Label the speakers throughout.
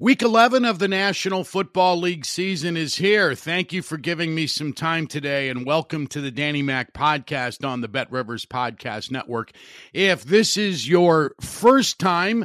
Speaker 1: Week 11 of the National Football League season is here. Thank you for giving me some time today and welcome to the Danny Mac podcast on the Bet Rivers Podcast Network. If this is your first time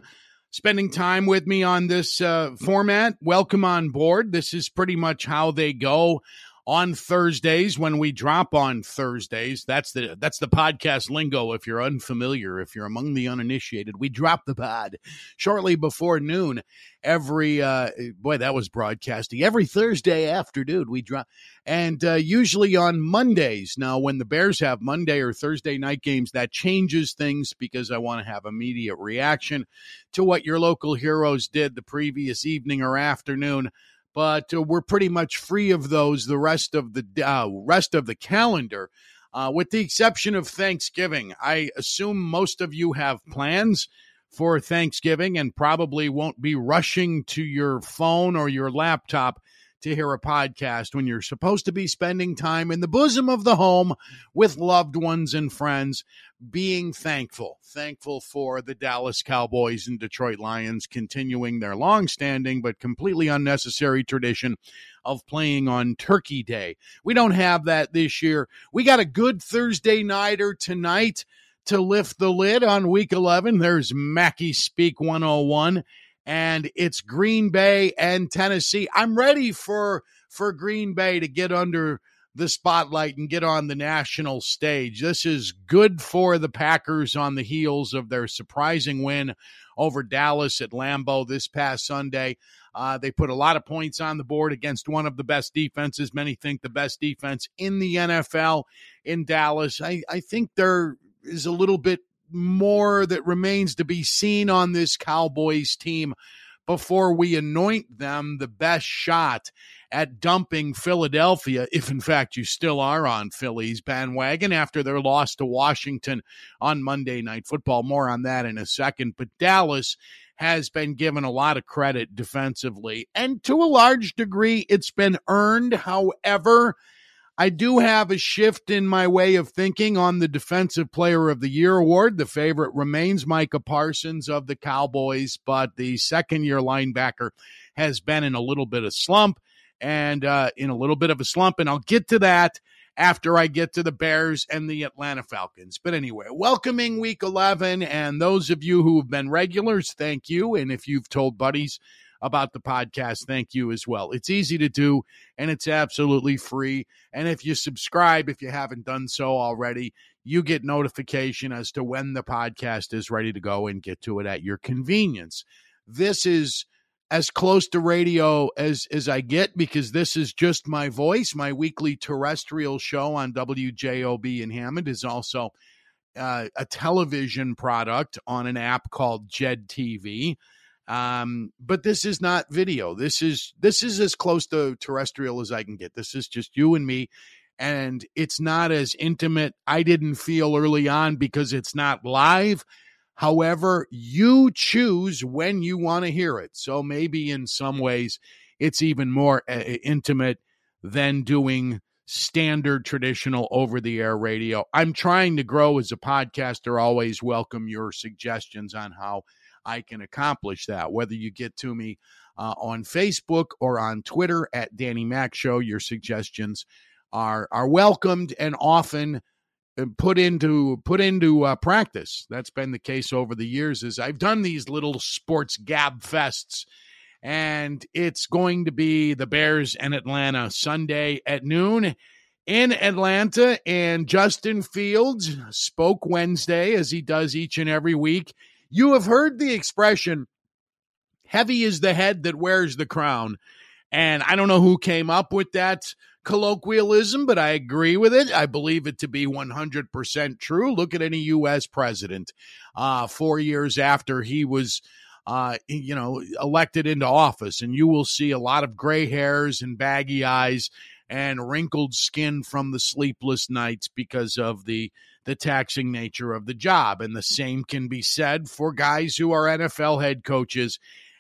Speaker 1: spending time with me on this uh, format, welcome on board. This is pretty much how they go on Thursdays when we drop on Thursdays. That's the that's the podcast lingo. If you're unfamiliar, if you're among the uninitiated, we drop the pod shortly before noon. Every uh, boy, that was broadcasting every Thursday afternoon. We drop, and uh, usually on Mondays. Now, when the Bears have Monday or Thursday night games, that changes things because I want to have immediate reaction to what your local heroes did the previous evening or afternoon but uh, we're pretty much free of those the rest of the uh, rest of the calendar. Uh, with the exception of Thanksgiving, I assume most of you have plans for Thanksgiving and probably won't be rushing to your phone or your laptop to hear a podcast when you're supposed to be spending time in the bosom of the home with loved ones and friends, being thankful. Thankful for the Dallas Cowboys and Detroit Lions continuing their long-standing but completely unnecessary tradition of playing on Turkey Day. We don't have that this year. We got a good Thursday nighter tonight to lift the lid on week 11. There's Mackey Speak 101 and it's Green Bay and Tennessee. I'm ready for for Green Bay to get under the spotlight and get on the national stage. This is good for the Packers on the heels of their surprising win over Dallas at Lambeau this past Sunday. Uh, they put a lot of points on the board against one of the best defenses. Many think the best defense in the NFL in Dallas. I, I think there is a little bit more that remains to be seen on this Cowboys team before we anoint them the best shot at dumping Philadelphia, if in fact you still are on Philly's bandwagon after their loss to Washington on Monday Night Football. More on that in a second. But Dallas has been given a lot of credit defensively, and to a large degree, it's been earned. However, I do have a shift in my way of thinking on the Defensive Player of the Year award. The favorite remains Micah Parsons of the Cowboys, but the second year linebacker has been in a little bit of slump and uh, in a little bit of a slump. And I'll get to that after I get to the Bears and the Atlanta Falcons. But anyway, welcoming week 11. And those of you who have been regulars, thank you. And if you've told buddies, about the podcast, thank you as well. It's easy to do and it's absolutely free. And if you subscribe, if you haven't done so already, you get notification as to when the podcast is ready to go and get to it at your convenience. This is as close to radio as as I get because this is just my voice. My weekly terrestrial show on WJOB in Hammond is also uh, a television product on an app called Jed TV. Um, but this is not video. This is this is as close to terrestrial as I can get. This is just you and me, and it's not as intimate. I didn't feel early on because it's not live. However, you choose when you want to hear it. So maybe in some ways it's even more uh, intimate than doing standard traditional over the air radio. I'm trying to grow as a podcaster, always welcome your suggestions on how I can accomplish that. Whether you get to me uh, on Facebook or on Twitter at Danny Mac Show, your suggestions are are welcomed and often uh, put into put into uh, practice. That's been the case over the years. Is I've done these little sports gab fests, and it's going to be the Bears and Atlanta Sunday at noon in Atlanta. And Justin Fields spoke Wednesday, as he does each and every week. You have heard the expression, heavy is the head that wears the crown. And I don't know who came up with that colloquialism, but I agree with it. I believe it to be 100% true. Look at any U.S. president uh, four years after he was. Uh, you know, elected into office, and you will see a lot of gray hairs and baggy eyes and wrinkled skin from the sleepless nights because of the the taxing nature of the job. And the same can be said for guys who are NFL head coaches.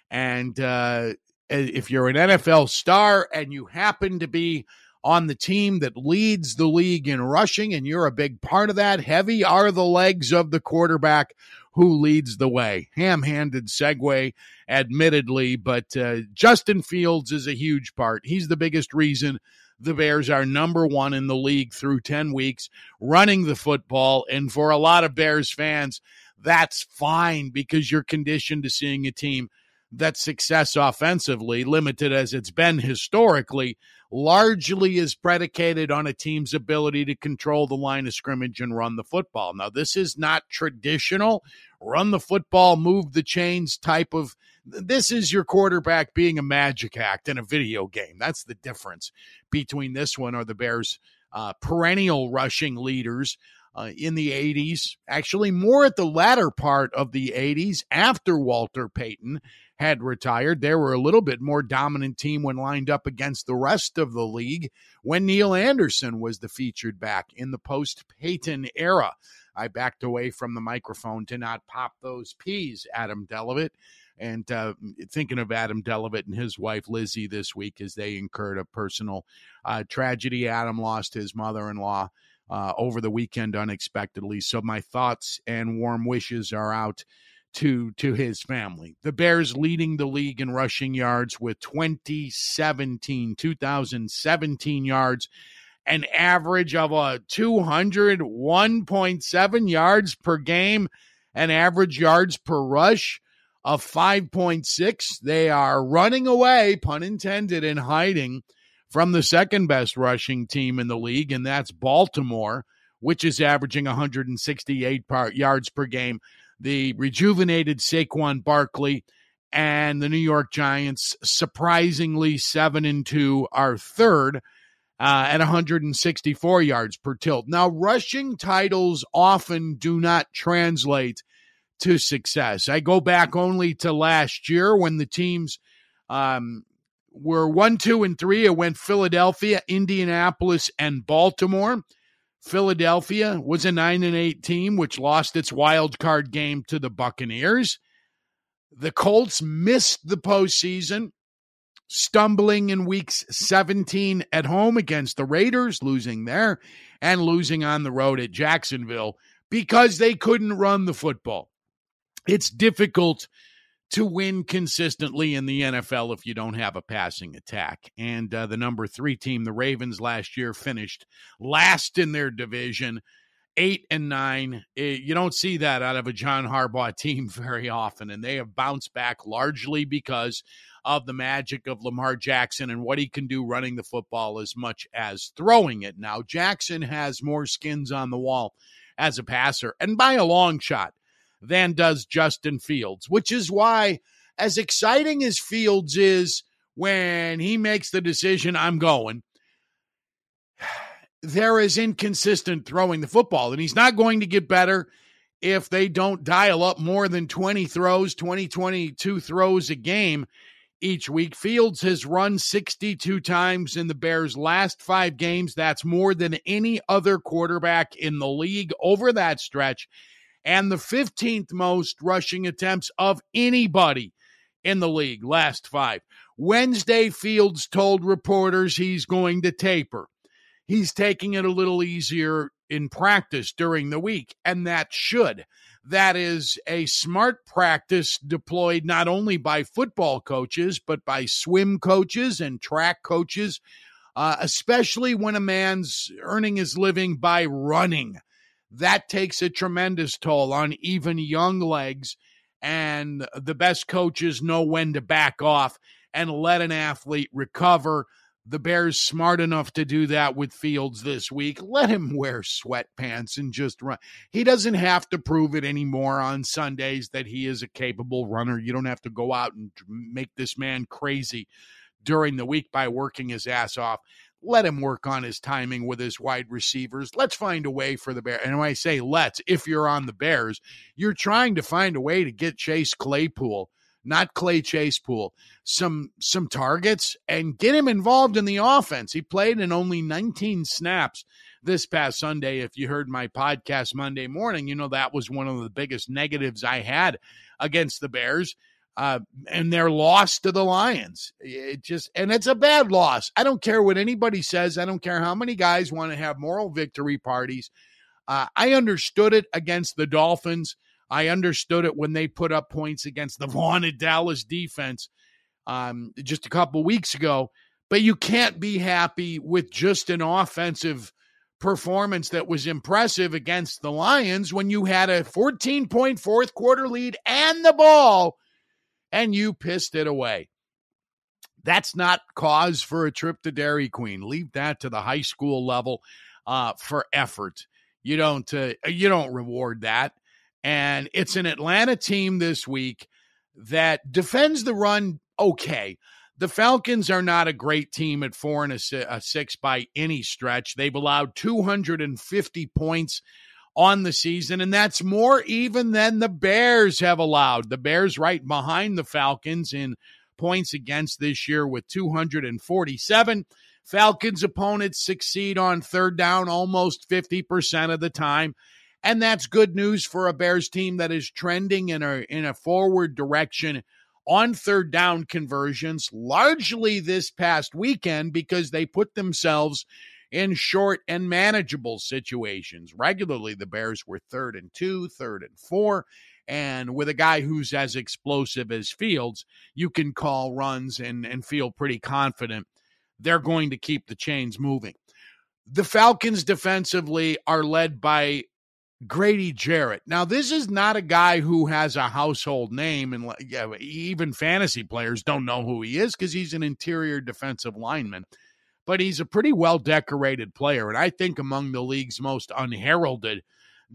Speaker 1: And uh, if you're an NFL star and you happen to be on the team that leads the league in rushing, and you're a big part of that, heavy are the legs of the quarterback who leads the way. Ham handed segue, admittedly, but uh, Justin Fields is a huge part. He's the biggest reason the Bears are number one in the league through 10 weeks running the football. And for a lot of Bears fans, that's fine because you're conditioned to seeing a team that success offensively, limited as it's been historically, largely is predicated on a team's ability to control the line of scrimmage and run the football. Now, this is not traditional run the football, move the chains type of this is your quarterback being a magic act in a video game. That's the difference between this one or the Bears' uh, perennial rushing leaders uh, in the 80s, actually, more at the latter part of the 80s after Walter Payton had retired. They were a little bit more dominant team when lined up against the rest of the league when Neal Anderson was the featured back in the post Payton era. I backed away from the microphone to not pop those peas, Adam Delevitt. And uh, thinking of Adam Delevitt and his wife Lizzie this week as they incurred a personal uh, tragedy. Adam lost his mother in law uh, over the weekend unexpectedly. So my thoughts and warm wishes are out to to his family. The Bears leading the league in rushing yards with 2017 2017 yards an average of a 201.7 yards per game, an average yards per rush of 5.6. They are running away, pun intended, and hiding from the second best rushing team in the league, and that's Baltimore, which is averaging 168 yards per game. The rejuvenated Saquon Barkley and the New York Giants, surprisingly 7 and 2, are third uh, at 164 yards per tilt. Now, rushing titles often do not translate to success. I go back only to last year when the teams um, were one, two, and three. It went Philadelphia, Indianapolis, and Baltimore. Philadelphia was a nine and eight team, which lost its wild card game to the Buccaneers. The Colts missed the postseason stumbling in weeks 17 at home against the Raiders, losing there, and losing on the road at Jacksonville because they couldn't run the football. It's difficult to win consistently in the NFL if you don't have a passing attack. And uh, the number three team, the Ravens, last year finished last in their division, eight and nine. Eh, you don't see that out of a John Harbaugh team very often. And they have bounced back largely because of the magic of Lamar Jackson and what he can do running the football as much as throwing it. Now, Jackson has more skins on the wall as a passer, and by a long shot, than does Justin Fields, which is why, as exciting as Fields is when he makes the decision, I'm going. There is inconsistent throwing the football, and he's not going to get better if they don't dial up more than 20 throws, 20, 22 throws a game each week. Fields has run 62 times in the Bears' last five games. That's more than any other quarterback in the league over that stretch, and the 15th most rushing attempts of anybody in the league last five. Wednesday, Fields told reporters he's going to taper. He's taking it a little easier in practice during the week, and that should. that is a smart practice deployed not only by football coaches, but by swim coaches and track coaches, uh, especially when a man's earning his living by running. That takes a tremendous toll on even young legs. And the best coaches know when to back off and let an athlete recover the Bears smart enough to do that with Fields this week. Let him wear sweatpants and just run. He doesn't have to prove it anymore on Sundays that he is a capable runner. You don't have to go out and make this man crazy during the week by working his ass off. Let him work on his timing with his wide receivers. Let's find a way for the Bears. And when I say let's, if you're on the Bears, you're trying to find a way to get Chase Claypool not Clay Chasepool, some some targets and get him involved in the offense. He played in only 19 snaps this past Sunday. If you heard my podcast Monday morning, you know that was one of the biggest negatives I had against the Bears. Uh, and their loss to the Lions. It just and it's a bad loss. I don't care what anybody says. I don't care how many guys want to have moral victory parties. Uh, I understood it against the Dolphins. I understood it when they put up points against the vaunted Dallas defense um, just a couple weeks ago. But you can't be happy with just an offensive performance that was impressive against the Lions when you had a 14 point fourth quarter lead and the ball and you pissed it away. That's not cause for a trip to Dairy Queen. Leave that to the high school level uh, for effort. You don't uh, you don't reward that. And it's an Atlanta team this week that defends the run okay. The Falcons are not a great team at four and a, six by any stretch. They've allowed 250 points on the season, and that's more even than the Bears have allowed. The Bears right behind the Falcons in points against this year with 247. Falcons opponents succeed on third down almost 50% of the time and that's good news for a Bears team that is trending in a in a forward direction on third down conversions largely this past weekend because they put themselves in short and manageable situations. Regularly the Bears were third and 2, third and 4, and with a guy who's as explosive as Fields, you can call runs and and feel pretty confident they're going to keep the chains moving. The Falcons defensively are led by Grady Jarrett. Now, this is not a guy who has a household name, and even fantasy players don't know who he is because he's an interior defensive lineman. But he's a pretty well decorated player, and I think among the league's most unheralded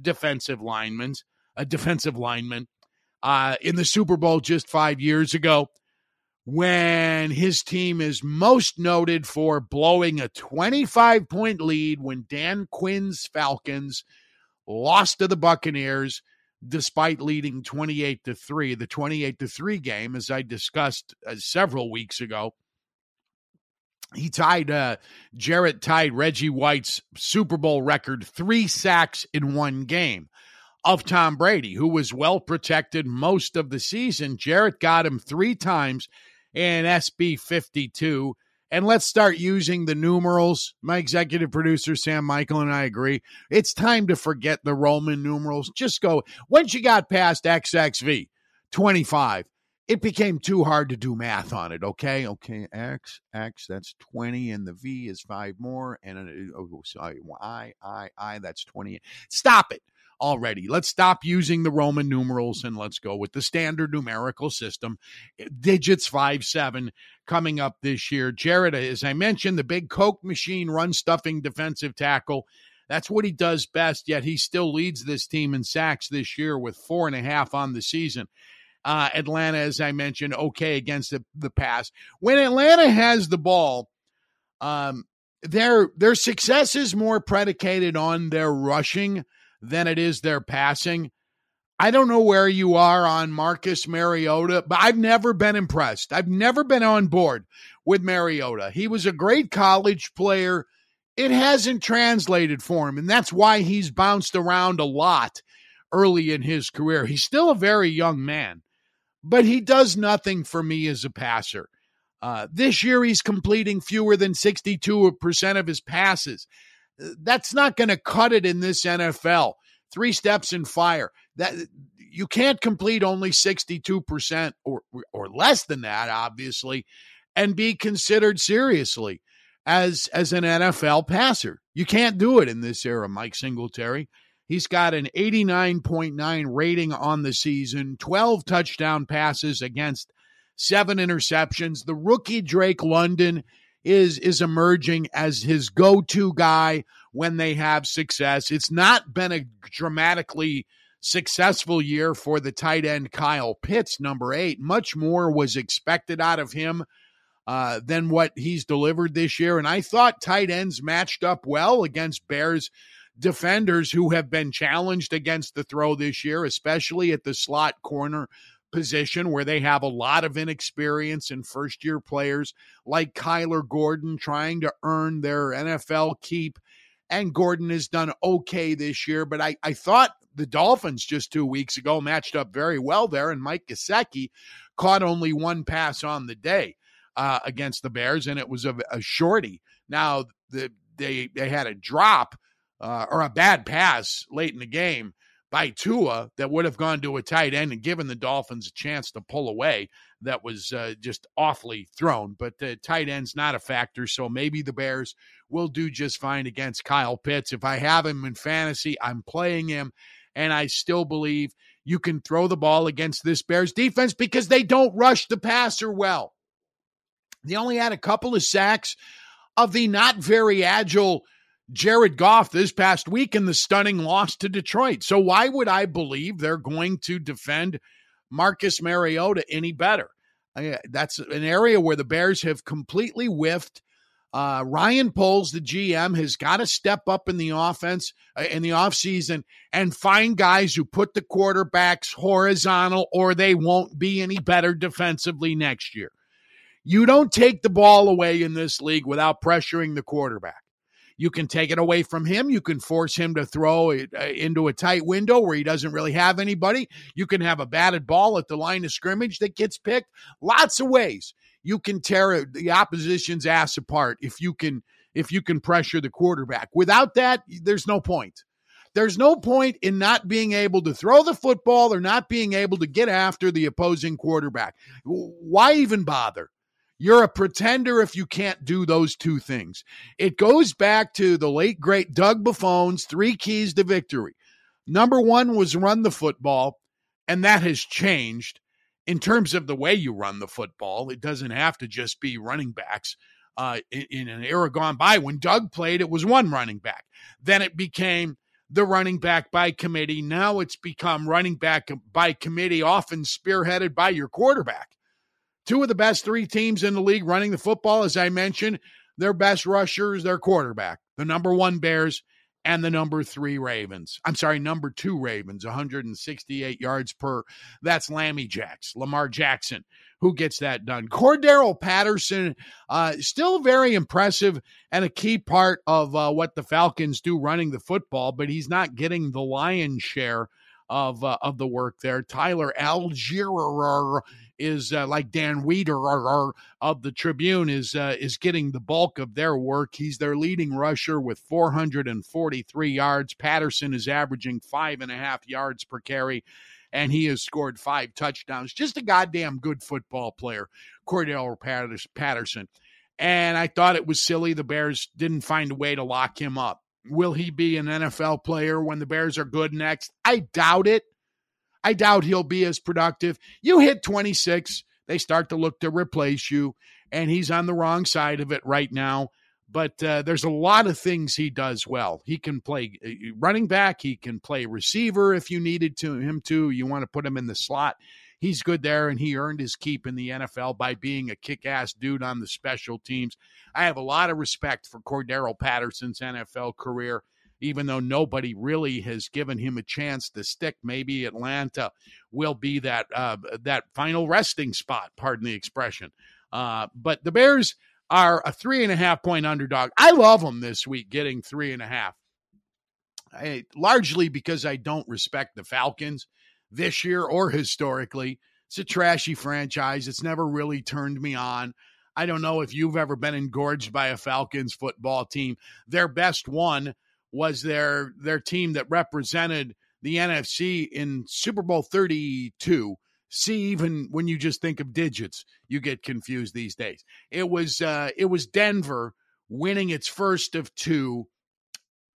Speaker 1: defensive linemen, a defensive lineman, uh, in the Super Bowl just five years ago, when his team is most noted for blowing a 25 point lead when Dan Quinn's Falcons lost to the Buccaneers despite leading 28 to 3. The 28 to 3 game, as I discussed uh, several weeks ago, he tied uh, Jarrett tied Reggie White's Super Bowl record, three sacks in one game of Tom Brady, who was well protected most of the season. Jarrett got him three times in SB 52 and let's start using the numerals. My executive producer, Sam Michael, and I agree. It's time to forget the Roman numerals. Just go. Once you got past XXV 25, it became too hard to do math on it. Okay. Okay. X, X, that's 20, and the V is five more. And uh, oh, sorry, I, I, I, that's 20. Stop it already. Let's stop using the Roman numerals and let's go with the standard numerical system. Digits 5 7 coming up this year. Jarrett, as I mentioned, the big Coke machine run stuffing defensive tackle. That's what he does best, yet he still leads this team in sacks this year with four and a half on the season. Uh, Atlanta, as I mentioned, okay against the, the pass. When Atlanta has the ball, um, their their success is more predicated on their rushing than it is their passing. I don't know where you are on Marcus Mariota, but I've never been impressed. I've never been on board with Mariota. He was a great college player. It hasn't translated for him, and that's why he's bounced around a lot early in his career. He's still a very young man, but he does nothing for me as a passer. Uh, this year, he's completing fewer than 62% of his passes. That's not going to cut it in this NFL. three steps and fire. That you can't complete only 62% or or less than that obviously and be considered seriously as as an NFL passer. You can't do it in this era, Mike Singletary. He's got an 89.9 rating on the season, 12 touchdown passes against seven interceptions. The rookie Drake London is is emerging as his go-to guy when they have success. It's not been a dramatically successful year for the tight end Kyle Pitts, number eight. Much more was expected out of him uh, than what he's delivered this year. And I thought tight ends matched up well against Bears defenders who have been challenged against the throw this year, especially at the slot corner position where they have a lot of inexperience and first year players like Kyler Gordon trying to earn their NFL keep. And Gordon has done okay this year, but I, I thought the Dolphins just two weeks ago matched up very well there, and Mike Gesicki caught only one pass on the day uh, against the Bears, and it was a, a shorty. Now the, they they had a drop uh, or a bad pass late in the game by Tua that would have gone to a tight end and given the Dolphins a chance to pull away. That was uh, just awfully thrown, but the tight end's not a factor. So maybe the Bears will do just fine against Kyle Pitts. If I have him in fantasy, I'm playing him and I still believe you can throw the ball against this Bears defense because they don't rush the passer well. They only had a couple of sacks of the not very agile Jared Goff this past week in the stunning loss to Detroit. So why would I believe they're going to defend Marcus Mariota any better? that's an area where the Bears have completely whiffed uh, Ryan Poles, the GM, has got to step up in the offense uh, in the offseason and find guys who put the quarterbacks horizontal or they won't be any better defensively next year. You don't take the ball away in this league without pressuring the quarterback. You can take it away from him. You can force him to throw it uh, into a tight window where he doesn't really have anybody. You can have a batted ball at the line of scrimmage that gets picked. Lots of ways you can tear the opposition's ass apart if you can if you can pressure the quarterback. Without that, there's no point. There's no point in not being able to throw the football or not being able to get after the opposing quarterback. Why even bother? You're a pretender if you can't do those two things. It goes back to the late great Doug Buffone's three keys to victory. Number one was run the football, and that has changed in terms of the way you run the football, it doesn't have to just be running backs. Uh, in, in, an era gone by, when Doug played, it was one running back. Then it became the running back by committee. Now it's become running back by committee, often spearheaded by your quarterback. Two of the best three teams in the league running the football, as I mentioned, their best rushers, their quarterback. The number one Bears and the number three Ravens. I'm sorry, number two Ravens, 168 yards per. That's Lammy Jacks, Lamar Jackson, who gets that done. Cordarrelle Patterson, uh, still very impressive and a key part of uh, what the Falcons do running the football, but he's not getting the lion's share of uh, of the work there. Tyler Allgeier is uh, like Dan Wiederer of the Tribune is uh, is getting the bulk of their work. He's their leading rusher with 443 yards. Patterson is averaging five and a half yards per carry, and he has scored five touchdowns. Just a goddamn good football player, Cordell Patterson. And I thought it was silly the Bears didn't find a way to lock him up. Will he be an NFL player when the Bears are good next? I doubt it. I doubt he'll be as productive. You hit 26, they start to look to replace you, and he's on the wrong side of it right now. But uh, there's a lot of things he does well. He can play uh, running back. He can play receiver if you needed to him to. You want to put him in the slot. He's good there, and he earned his keep in the NFL by being a kick-ass dude on the special teams. I have a lot of respect for Cordero Patterson's NFL career even though nobody really has given him a chance to stick. Maybe Atlanta will be that uh, that final resting spot. Pardon the expression. Uh, but the Bears are a three and a half point underdog. I love them this week, getting three and a half. I, largely because I don't respect the Falcons this year or historically. It's a trashy franchise. It's never really turned me on. I don't know if you've ever been engorged by a Falcons football team. Their best one was their their team that represented the NFC in Super Bowl 32. See, even when you just think of digits, you get confused these days. It was uh, it was Denver winning its first of two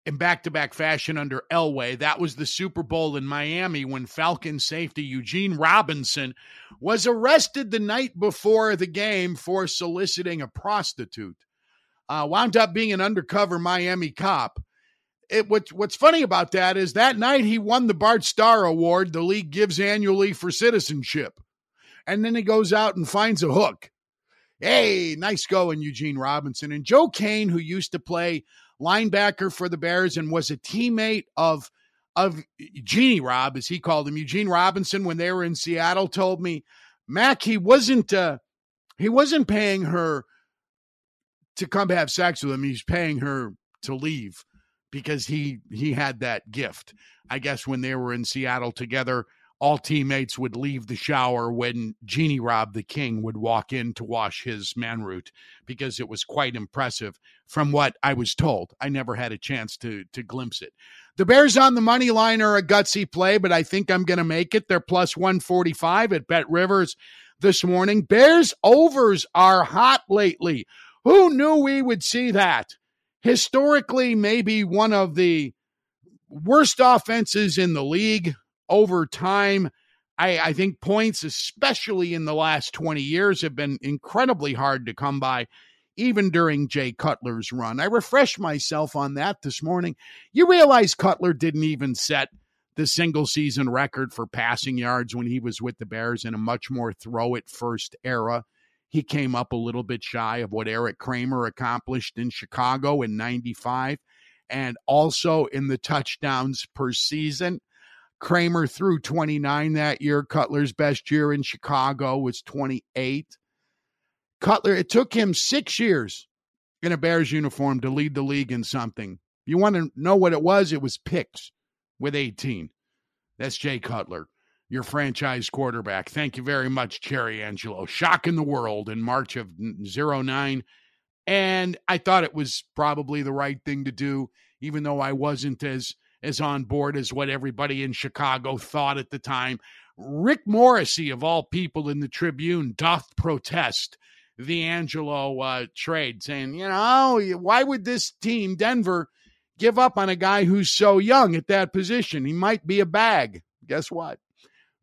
Speaker 1: in back to back fashion under Elway. That was the Super Bowl in Miami when Falcon safety Eugene Robinson was arrested the night before the game for soliciting a prostitute. Uh, wound up being an undercover Miami cop it, what, what's funny about that is that night he won the Bart Starr Award the league gives annually for citizenship. And then he goes out and finds a hook. Hey, nice going, Eugene Robinson. And Joe Kane, who used to play linebacker for the Bears and was a teammate of of Genie Rob, as he called him, Eugene Robinson, when they were in Seattle, told me, Mac, he wasn't uh, he wasn't paying her to come have sex with him. He's paying her to leave because he he had that gift. I guess when they were in Seattle together, all teammates would leave the shower when Genie Rob the King would walk in to wash his manroot because it was quite impressive from what I was told. I never had a chance to to glimpse it. The Bears on the money line are a gutsy play, but I think I'm going to make it. They're plus 145 at Bet Rivers this morning. Bears overs are hot lately. Who knew we would see that? Historically maybe one of the worst offenses in the league over time. I, I, think points, especially in the last 20 years, have been incredibly hard to come by, even during Jay Cutler's run. I refreshed myself on that this morning. You realize Cutler didn't even set the single season record for passing yards when he was with the Bears in a much more throw it first era. He came up a little bit shy of what Eric Kramer accomplished in Chicago in 95 and also in the touchdowns per season. Kramer threw 29 that year. Cutler's best year in Chicago was 28. Cutler, it took him six years in a Bears uniform to lead the league in something. You want to know what it was? It was picks with 18. That's Jay Cutler your franchise quarterback. Thank you very much, Jerry Angelo. Shocking the world in March of 09. And I thought it was probably the right thing to do, even though I wasn't as as on board as what everybody in Chicago thought at the time. Rick Morrissey, of all people in the Tribune, doth protest the Angelo uh, trade, saying, you know, why would this team, Denver, give up on a guy who's so young at that position? He might be a bag. Guess what?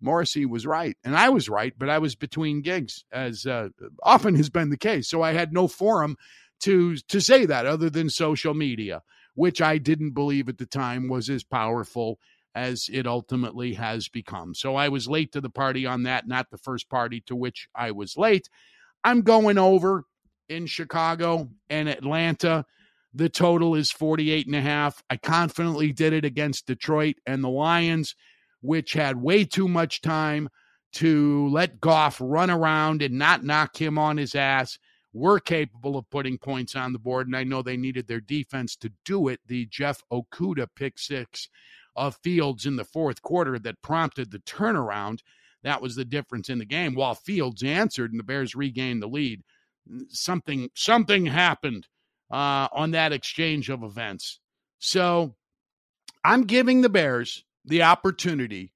Speaker 1: Morrissey was right, and I was right, but I was between gigs, as uh, often has been the case. So I had no forum to to say that other than social media, which I didn't believe at the time was as powerful as it ultimately has become. So I was late to the party on that, not the first party to which I was late. I'm going over in Chicago and Atlanta. The total is 48 and a half. I confidently did it against Detroit and the Lions which had way too much time to let Goff run around and not knock him on his ass, were capable of putting points on the board. And I know they needed their defense to do it. The Jeff Okudah pick six of Fields in the fourth quarter that prompted the turnaround. That was the difference in the game. While Fields answered and the Bears regained the lead, something something happened uh, on that exchange of events. So I'm giving the Bears the opportunity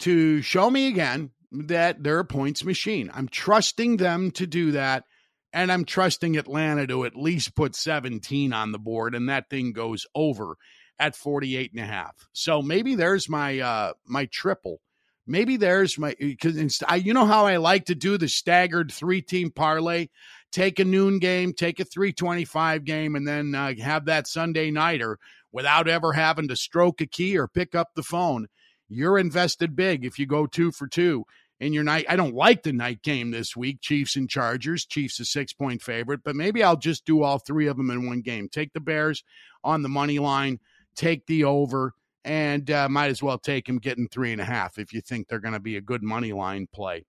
Speaker 1: to show me again that they're a points machine. I'm trusting them to do that. And I'm trusting Atlanta to at least put 17 on the board, and that thing goes over at 48 and a half. So maybe there's my uh my triple. Maybe there's my because I you know how I like to do the staggered three team parlay. Take a noon game, take a 325 game, and then uh, have that Sunday nighter without ever having to stroke a key or pick up the phone. You're invested big if you go two for two in your night. I don't like the night game this week, Chiefs and Chargers. Chiefs a six point favorite, but maybe I'll just do all three of them in one game. Take the Bears on the money line, take the over, and uh, might as well take them getting three and a half if you think they're going to be a good money line play.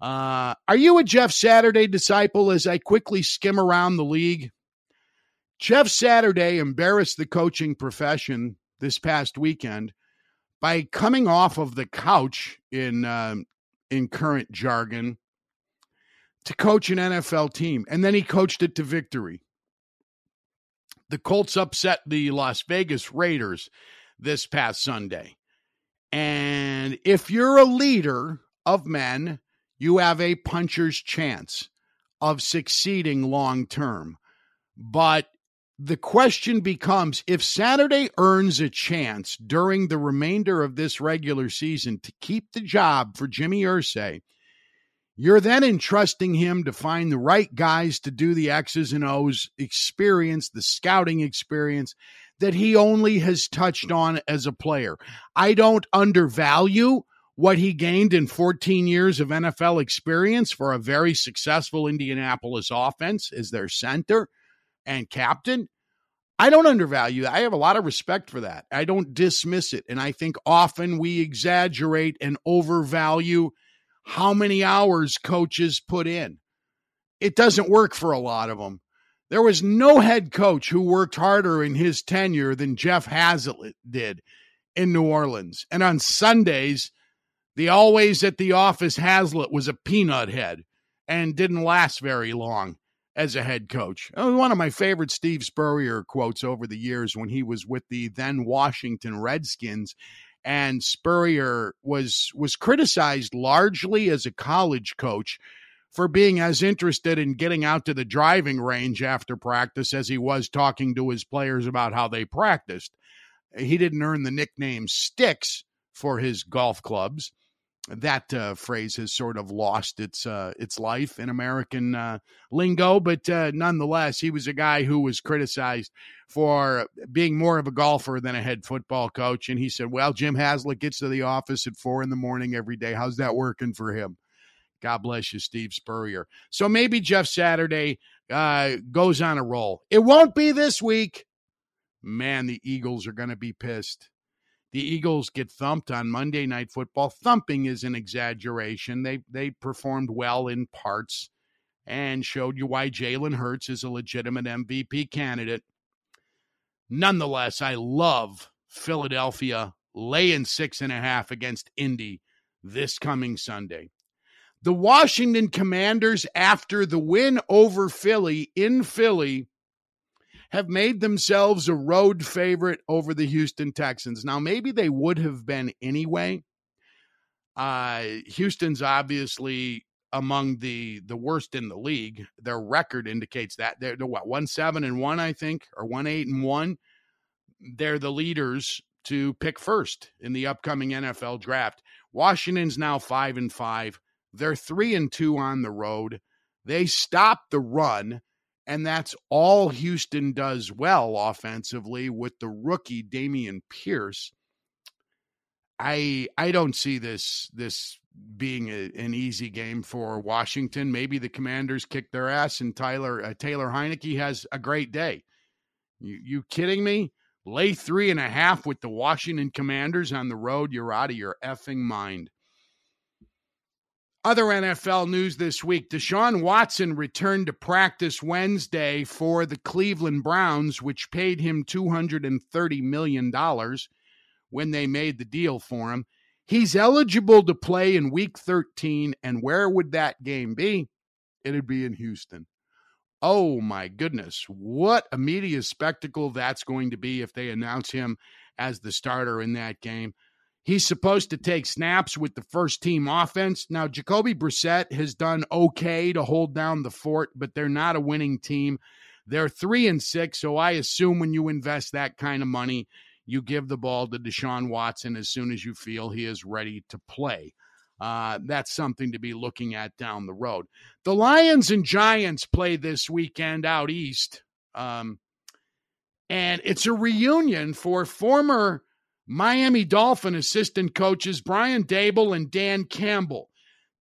Speaker 1: Uh, are you a Jeff Saturday disciple as I quickly skim around the league? Jeff Saturday embarrassed the coaching profession this past weekend by coming off of the couch in uh, in current jargon to coach an NFL team, and then he coached it to victory. The Colts upset the Las Vegas Raiders this past Sunday. And if you're a leader of men, you have a puncher's chance of succeeding long term. But the question becomes if Saturday earns a chance during the remainder of this regular season to keep the job for Jimmy Irsay, you're then entrusting him to find the right guys to do the X's and O's experience, the scouting experience that he only has touched on as a player. I don't undervalue what he gained in 14 years of NFL experience for a very successful Indianapolis offense as their center and captain. I don't undervalue that. I have a lot of respect for that. I don't dismiss it. And I think often we exaggerate and overvalue how many hours coaches put in. It doesn't work for a lot of them. There was no head coach who worked harder in his tenure than Jeff Haslett did in New Orleans. And on Sundays, the always at the office Haslett was a peanut head and didn't last very long as a head coach. Uh, one of my favorite Steve Spurrier quotes over the years when he was with the then Washington Redskins and Spurrier was was criticized largely as a college coach for being as interested in getting out to the driving range after practice as he was talking to his players about how they practiced. He didn't earn the nickname Sticks for his golf clubs that uh, phrase has sort of lost its uh, its life in American uh, lingo, but uh, nonetheless, he was a guy who was criticized for being more of a golfer than a head football coach. And he said, "Well, Jim Haslett gets to the office at four in the morning every day. How's that working for him?" God bless you, Steve Spurrier. So maybe Jeff Saturday uh, goes on a roll. It won't be this week. Man, the Eagles are going to be pissed. The Eagles get thumped on Monday Night Football. Thumping is an exaggeration. They they performed well in parts and showed you why Jalen Hurts is a legitimate MVP candidate. Nonetheless, I love Philadelphia laying six and a half against Indy this coming Sunday. The Washington Commanders, after the win over Philly in Philly, have made themselves a road favorite over the Houston Texans. Now, maybe they would have been anyway. Uh, Houston's obviously among the the worst in the league. Their record indicates that they're, they're what one seven and one, I think, or one eight and one. They're the leaders to pick first in the upcoming NFL draft. Washington's now five and five. They're three and two on the road. They stopped the run. And that's all Houston does well offensively with the rookie Dameon Pierce. I I don't see this this being a, an easy game for Washington. Maybe the Commanders kick their ass and Tyler uh, Taylor Heinicke has a great day. You you kidding me? Lay three and a half with the Washington Commanders on the road. You're out of your effing mind. Other NFL news this week Deshaun Watson returned to practice Wednesday for the Cleveland Browns, which paid him $230 million when they made the deal for him. He's eligible to play in week 13. And where would that game be? It'd be in Houston. Oh my goodness. What a media spectacle that's going to be if they announce him as the starter in that game. He's supposed to take snaps with the first team offense. Now, Jacoby Brissett has done okay to hold down the fort, but they're not a winning team. They're three and six. So I assume when you invest that kind of money, you give the ball to Deshaun Watson as soon as you feel he is ready to play. Uh, that's something to be looking at down the road. The Lions and Giants play this weekend out east. Um, and it's a reunion for former Miami Dolphin assistant coaches Brian Daboll and Dan Campbell.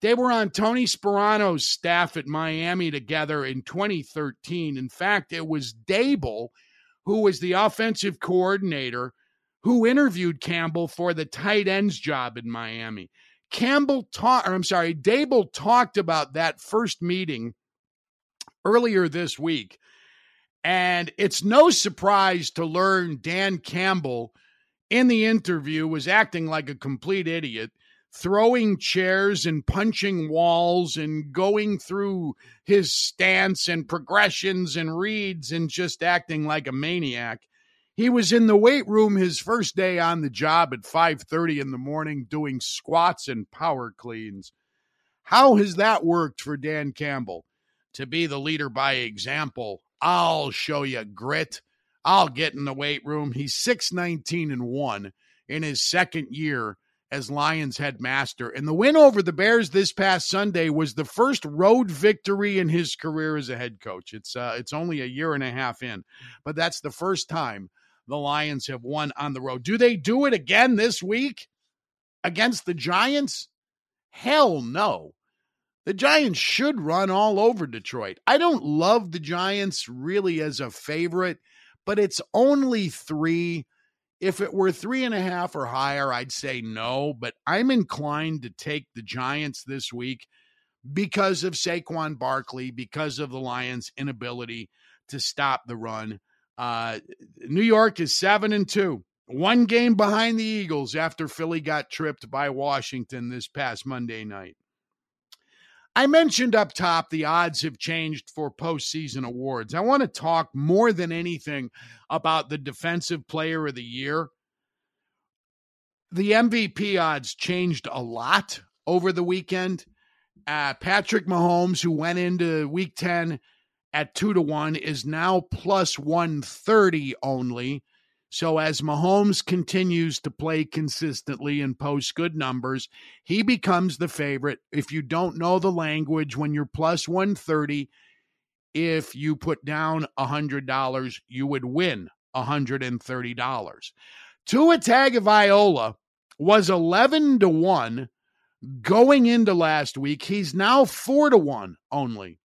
Speaker 1: They were on Tony Sparano's staff at Miami together in 2013. In fact, it was Daboll who was the offensive coordinator who interviewed Campbell for the tight ends job in Miami. Campbell talked, or I'm sorry, Daboll talked about that first meeting earlier this week. And it's no surprise to learn Dan Campbell in the interview was acting like a complete idiot, throwing chairs and punching walls and going through his stance and progressions and reads and just acting like a maniac. He was in the weight room his first day on the job at 5:30 in the morning doing squats and power cleans. How has that worked for Dan Campbell? To be the leader by example. I'll show you grit. I'll get in the weight room. He's 619 and 1 in his second year as Lions headmaster. And the win over the Bears this past Sunday was the first road victory in his career as a head coach. It's uh, it's only a year and a half in, but that's the first time the Lions have won on the road. Do they do it again this week against the Giants? Hell no. The Giants should run all over Detroit. I don't love the Giants really as a favorite, but it's only three. If it were three and a half or higher, I'd say no, but I'm inclined to take the Giants this week because of Saquon Barkley, because of the Lions' inability to stop the run. Uh, New York is seven and two, one game behind the Eagles after Philly got tripped by Washington this past Monday night. I mentioned up top the odds have changed for postseason awards. I want to talk more than anything about the Defensive Player of the Year. The MVP odds changed a lot over the weekend. Uh, Patrick Mahomes, who went into week 10 at 2 to 1, is now plus 130 only. So as Mahomes continues to play consistently and post good numbers, he becomes the favorite. If you don't know the language, when you're plus 130, if you put down $100, you would win $130. Tua Tagovailoa was 11 to 1 going into last week. He's now 4 to 1 only.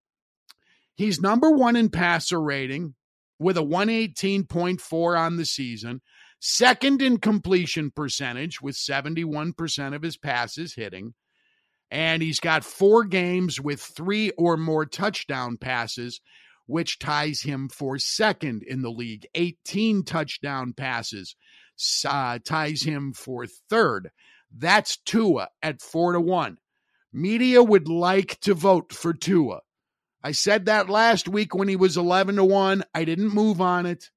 Speaker 1: He's number 1 in passer rating with a 118.4 on the season, second in completion percentage with 71% of his passes hitting. And he's got four games with three or more touchdown passes, which ties him for second in the league. 18 touchdown passes uh, ties him for third. That's Tua at four to one. Media would like to vote for Tua. I said that last week when he was 11 to 1. I didn't move on it.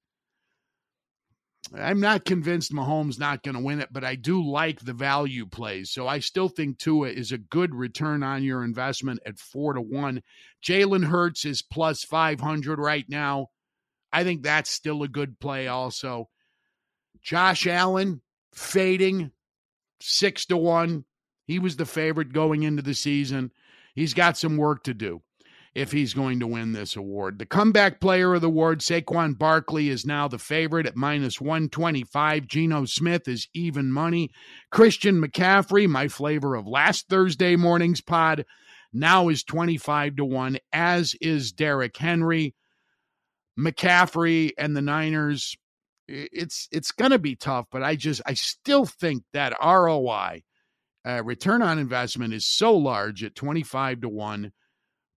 Speaker 1: I'm not convinced Mahomes not going to win it, but I do like the value plays. So I still think Tua is a good return on your investment at 4 to 1. Jalen Hurts is plus 500 right now. I think that's still a good play also. Josh Allen fading 6 to 1. He was the favorite going into the season. He's got some work to do if he's going to win this award. The comeback player of the award, Saquon Barkley, is now the favorite at minus 125. Geno Smith is even money. Christian McCaffrey, my flavor of last Thursday morning's pod, now is 25 to 1, as is Derrick Henry. McCaffrey and the Niners, it's it's going to be tough, but I just I still think that ROI uh, return on investment is so large at 25 to 1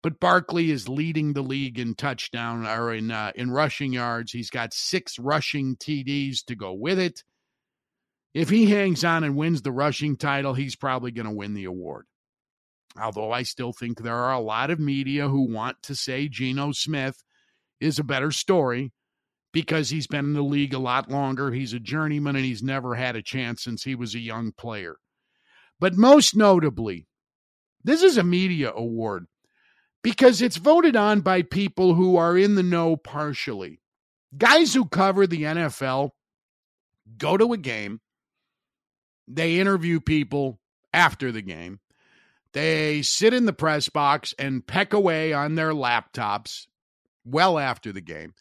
Speaker 1: but Barkley is leading the league in touchdown or in uh, in rushing yards. He's got six rushing TDs to go with it. If he hangs on and wins the rushing title, he's probably going to win the award. Although I still think there are a lot of media who want to say Geno Smith is a better story because he's been in the league a lot longer. He's a journeyman and he's never had a chance since he was a young player. But most notably, this is a media award because it's voted on by people who are in the know partially. Guys who cover the NFL go to a game, they interview people after the game, they sit in the press box and peck away on their laptops well after the game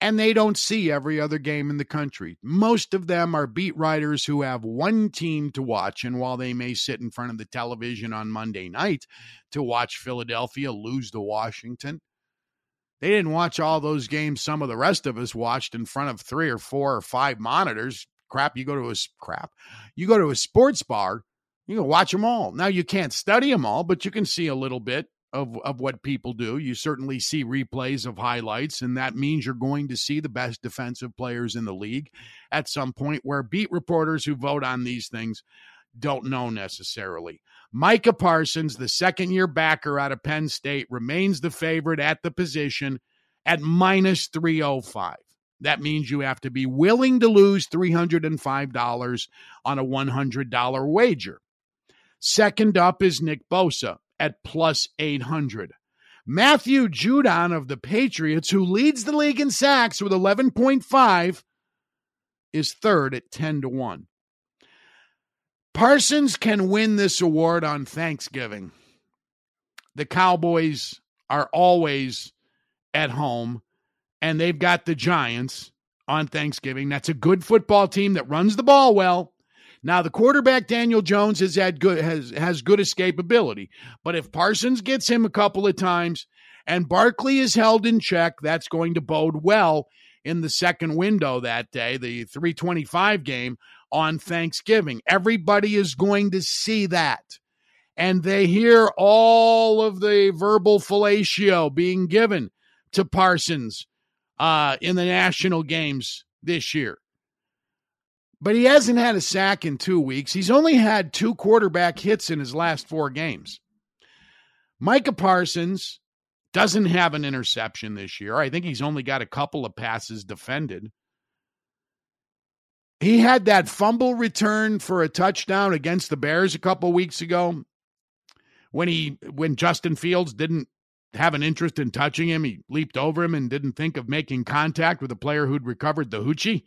Speaker 1: and they don't see every other game in the country. Most of them are beat writers who have one team to watch. And while they may sit in front of the television on Monday night to watch Philadelphia lose to Washington, they didn't watch all those games some of the rest of us watched in front of three or four or five monitors. Crap, you go to a crap. You go to a sports bar, you can watch them all. Now you can't study them all, but you can see a little bit of, of what people do. You certainly see replays of highlights, and that means you're going to see the best defensive players in the league at some point where beat reporters who vote on these things don't know necessarily. Micah Parsons, the second year backer out of Penn State, remains the favorite at the position at minus 305. That means you have to be willing to lose $305 on a $100 wager. Second up is Nick Bosa at plus 800. Matthew Judon of the Patriots, who leads the league in sacks with 11.5, is third at 10 to 1. Parsons can win this award on Thanksgiving. The Cowboys are always at home, and they've got the Giants on Thanksgiving. That's a good football team that runs the ball well. Now the quarterback Daniel Jones has had good has has good escapability, but if Parsons gets him a couple of times and Barkley is held in check, that's going to bode well in the second window that day, the 325 game on Thanksgiving. Everybody is going to see that. And they hear all of the verbal fellatio being given to Parsons uh, in the national games this year. But he hasn't had a sack in two weeks. He's only had two quarterback hits in his last four games. Micah Parsons doesn't have an interception this year. I think he's only got a couple of passes defended. He had that fumble return for a touchdown against the Bears a couple weeks ago when he when Justin Fields didn't have an interest in touching him. He leaped over him and didn't think of making contact with a player who'd recovered the hoochie.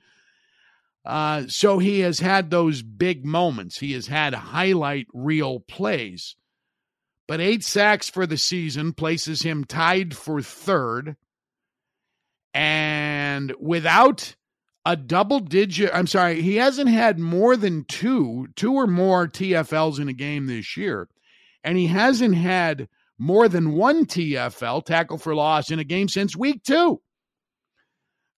Speaker 1: Uh, so he has had those big moments. He has had highlight reel plays. But eight sacks for the season places him tied for third. And without a double digit. I'm sorry, he hasn't had more than two, two or more TFLs in a game this year. And he hasn't had more than one TFL, tackle for loss, in a game since week two.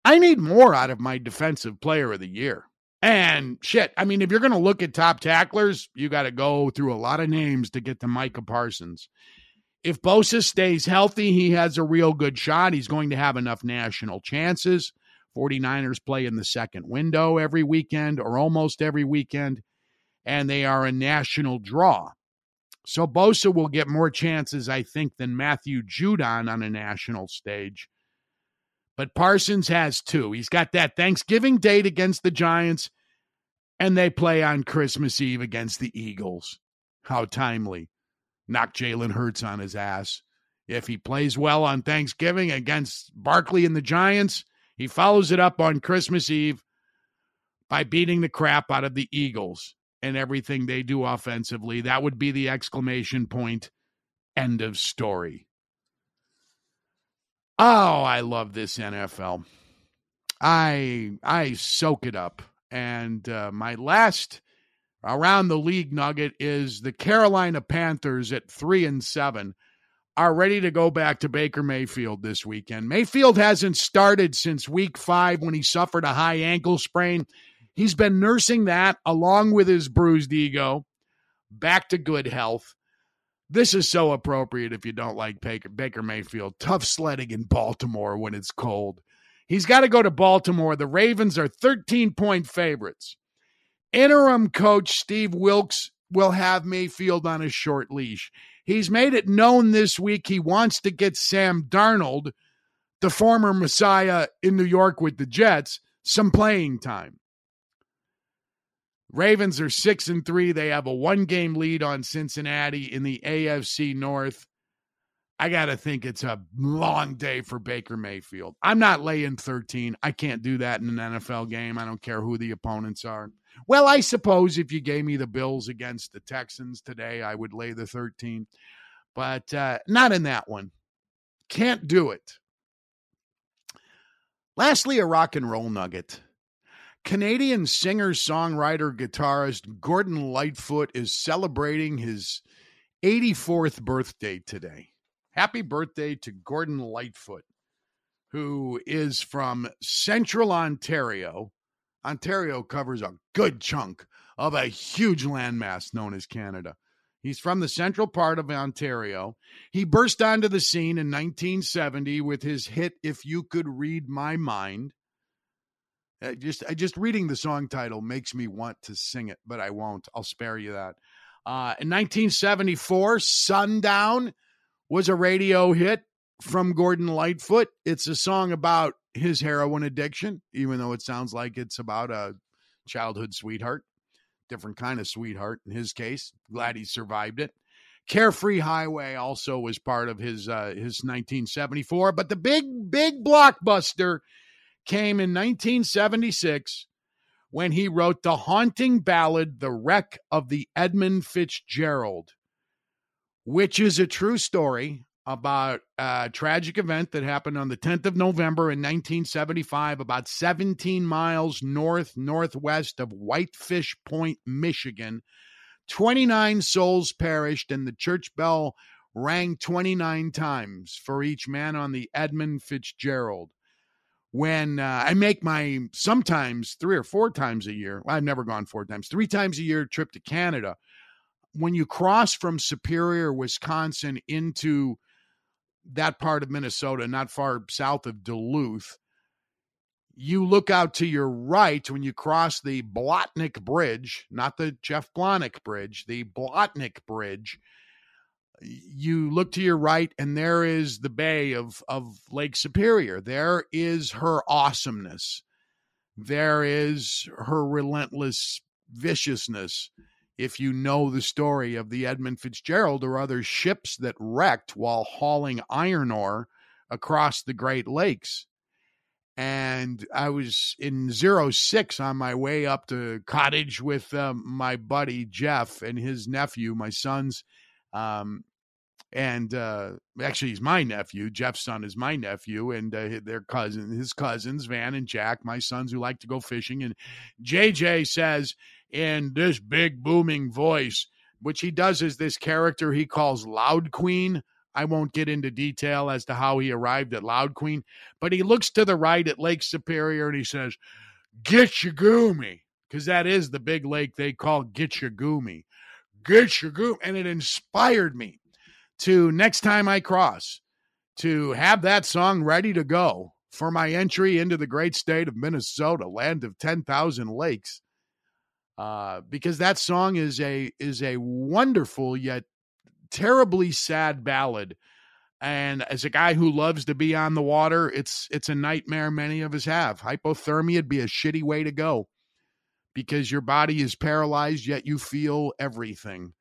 Speaker 1: I need more out of my defensive player of the year. And shit, I mean, if you're going to look at top tacklers, you got to go through a lot of names to get to Micah Parsons. If Bosa stays healthy, he has a real good shot. He's going to have enough national chances. 49ers play in the second window every weekend or almost every weekend, and they are a national draw. So Bosa will get more chances, I think, than Matthew Judon on a national stage. But Parsons has two. He's got that Thanksgiving date against the Giants, and they play on Christmas Eve against the Eagles. How timely. Knock Jalen Hurts on his ass. If he plays well on Thanksgiving against Barkley and the Giants, he follows it up on Christmas Eve by beating the crap out of the Eagles and everything they do offensively. That would be the exclamation point. End of story. Oh, I love this NFL. I I soak it up. And uh, my last around the league nugget is the Carolina Panthers at three and seven are ready to go back to Baker Mayfield this weekend. Mayfield hasn't started since week five when he suffered a high ankle sprain. He's been nursing that along with his bruised ego back to good health. This is so appropriate if you don't like Baker, Baker Mayfield. Tough sledding in Baltimore when it's cold. He's got to go to Baltimore. The Ravens are 13 point favorites. Interim coach Steve Wilks will have Mayfield on a short leash. He's made it known this week he wants to get Sam Darnold, the former Messiah in New York with the Jets, some playing time. Ravens are 6 and 3. They have a one game lead on Cincinnati in the AFC North. I got to think it's a long day for Baker Mayfield. I'm not laying 13. I can't do that in an NFL game. I don't care who the opponents are. Well, I suppose if you gave me the Bills against the Texans today, I would lay the 13, but uh, not in that one. Can't do it. Lastly, a rock and roll nugget. Canadian singer, songwriter, guitarist Gordon Lightfoot is celebrating his 84th birthday today. Happy birthday to Gordon Lightfoot, who is from central Ontario Ontario covers a good chunk of a huge landmass known as Canada. He's from the central part of Ontario. He burst onto the scene in 1970 with his hit If You Could Read My Mind. Uh, just uh, just reading the song title makes me want to sing it, but I won't. I'll spare you that. Uh, in 1974, Sundown was a radio hit from Gordon Lightfoot. It's a song about his heroin addiction, even though it sounds like it's about a childhood sweetheart, different kind of sweetheart in his case. Glad he survived it. Carefree Highway also was part of his uh, his 1974, but the big big blockbuster came in 1976 when he wrote the haunting ballad The Wreck of the Edmund Fitzgerald, which is a true story about a tragic event that happened on the 10th of November in 1975, about 17 miles north northwest of Whitefish Point, Michigan. 29 souls perished, and the church bell rang 29 times for each man on the Edmund Fitzgerald. When uh, I make my sometimes three or four times a year, well, I've never gone four times, three times a year trip to Canada, when you cross from Superior, Wisconsin into that part of Minnesota, not far south of Duluth, you look out to your right when you cross the Blatnik Bridge, not the Jeff Blatnik Bridge, the Blatnik Bridge. You look to your right, and there is the bay of, of Lake Superior. There is her awesomeness. There is her relentless viciousness. If you know the story of the Edmund Fitzgerald or other ships that wrecked while hauling iron ore across the Great Lakes and I was in zero six on my way up to cottage with um, my buddy Jeff and his nephew, my son's, um, and uh, actually he's my nephew. Jeff's son is my nephew, and uh, their cousin, his cousins Van and Jack, my sons who like to go fishing. And JJ says in this big booming voice, which he does as this character he calls Loud Queen. I won't get into detail as to how he arrived at Loud Queen, but he looks to the right at Lake Superior and he says, Gitche Gumee, because that is the big lake they call Gitche Gumee. Gitchagumi. And it inspired me to next time I cross to have that song ready to go for my entry into the great state of Minnesota, land of 10,000 lakes. Uh, because that song is a is a wonderful yet terribly sad ballad. And as a guy who loves to be on the water, it's it's a nightmare many of us have. Hypothermia would be a shitty way to go because your body is paralyzed, yet you feel everything.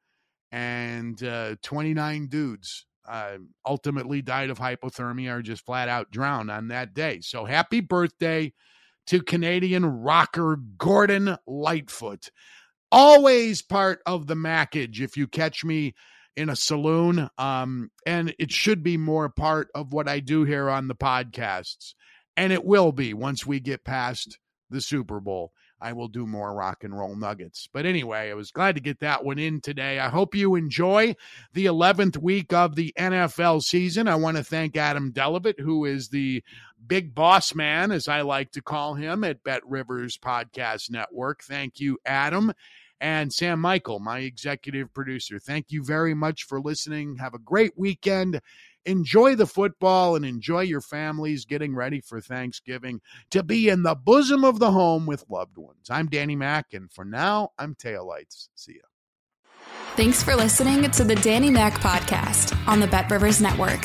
Speaker 1: And uh, 29 dudes uh, ultimately died of hypothermia or just flat out drowned on that day. So happy birthday to Canadian rocker Gordon Lightfoot. Always part of the mackage. If you catch me in a saloon. Um, and it should be more part of what I do here on the podcasts. And it will be once we get past the Super Bowl. I will do more rock and roll nuggets. But anyway, I was glad to get that one in today. I hope you enjoy the 11th week of the NFL season. I want to thank Adam Delevitt, who is the big boss man, as I like to call him, at Bet Rivers Podcast Network. Thank you, Adam and Sam Michael, my executive producer. Thank you very much for listening. Have a great weekend. Enjoy the football and enjoy your families getting ready for Thanksgiving to be in the bosom of the home with loved ones. I'm Danny Mack, and for now, I'm Taillights. See ya.
Speaker 2: Thanks for listening to the Danny Mack Podcast on the Bet Rivers Network.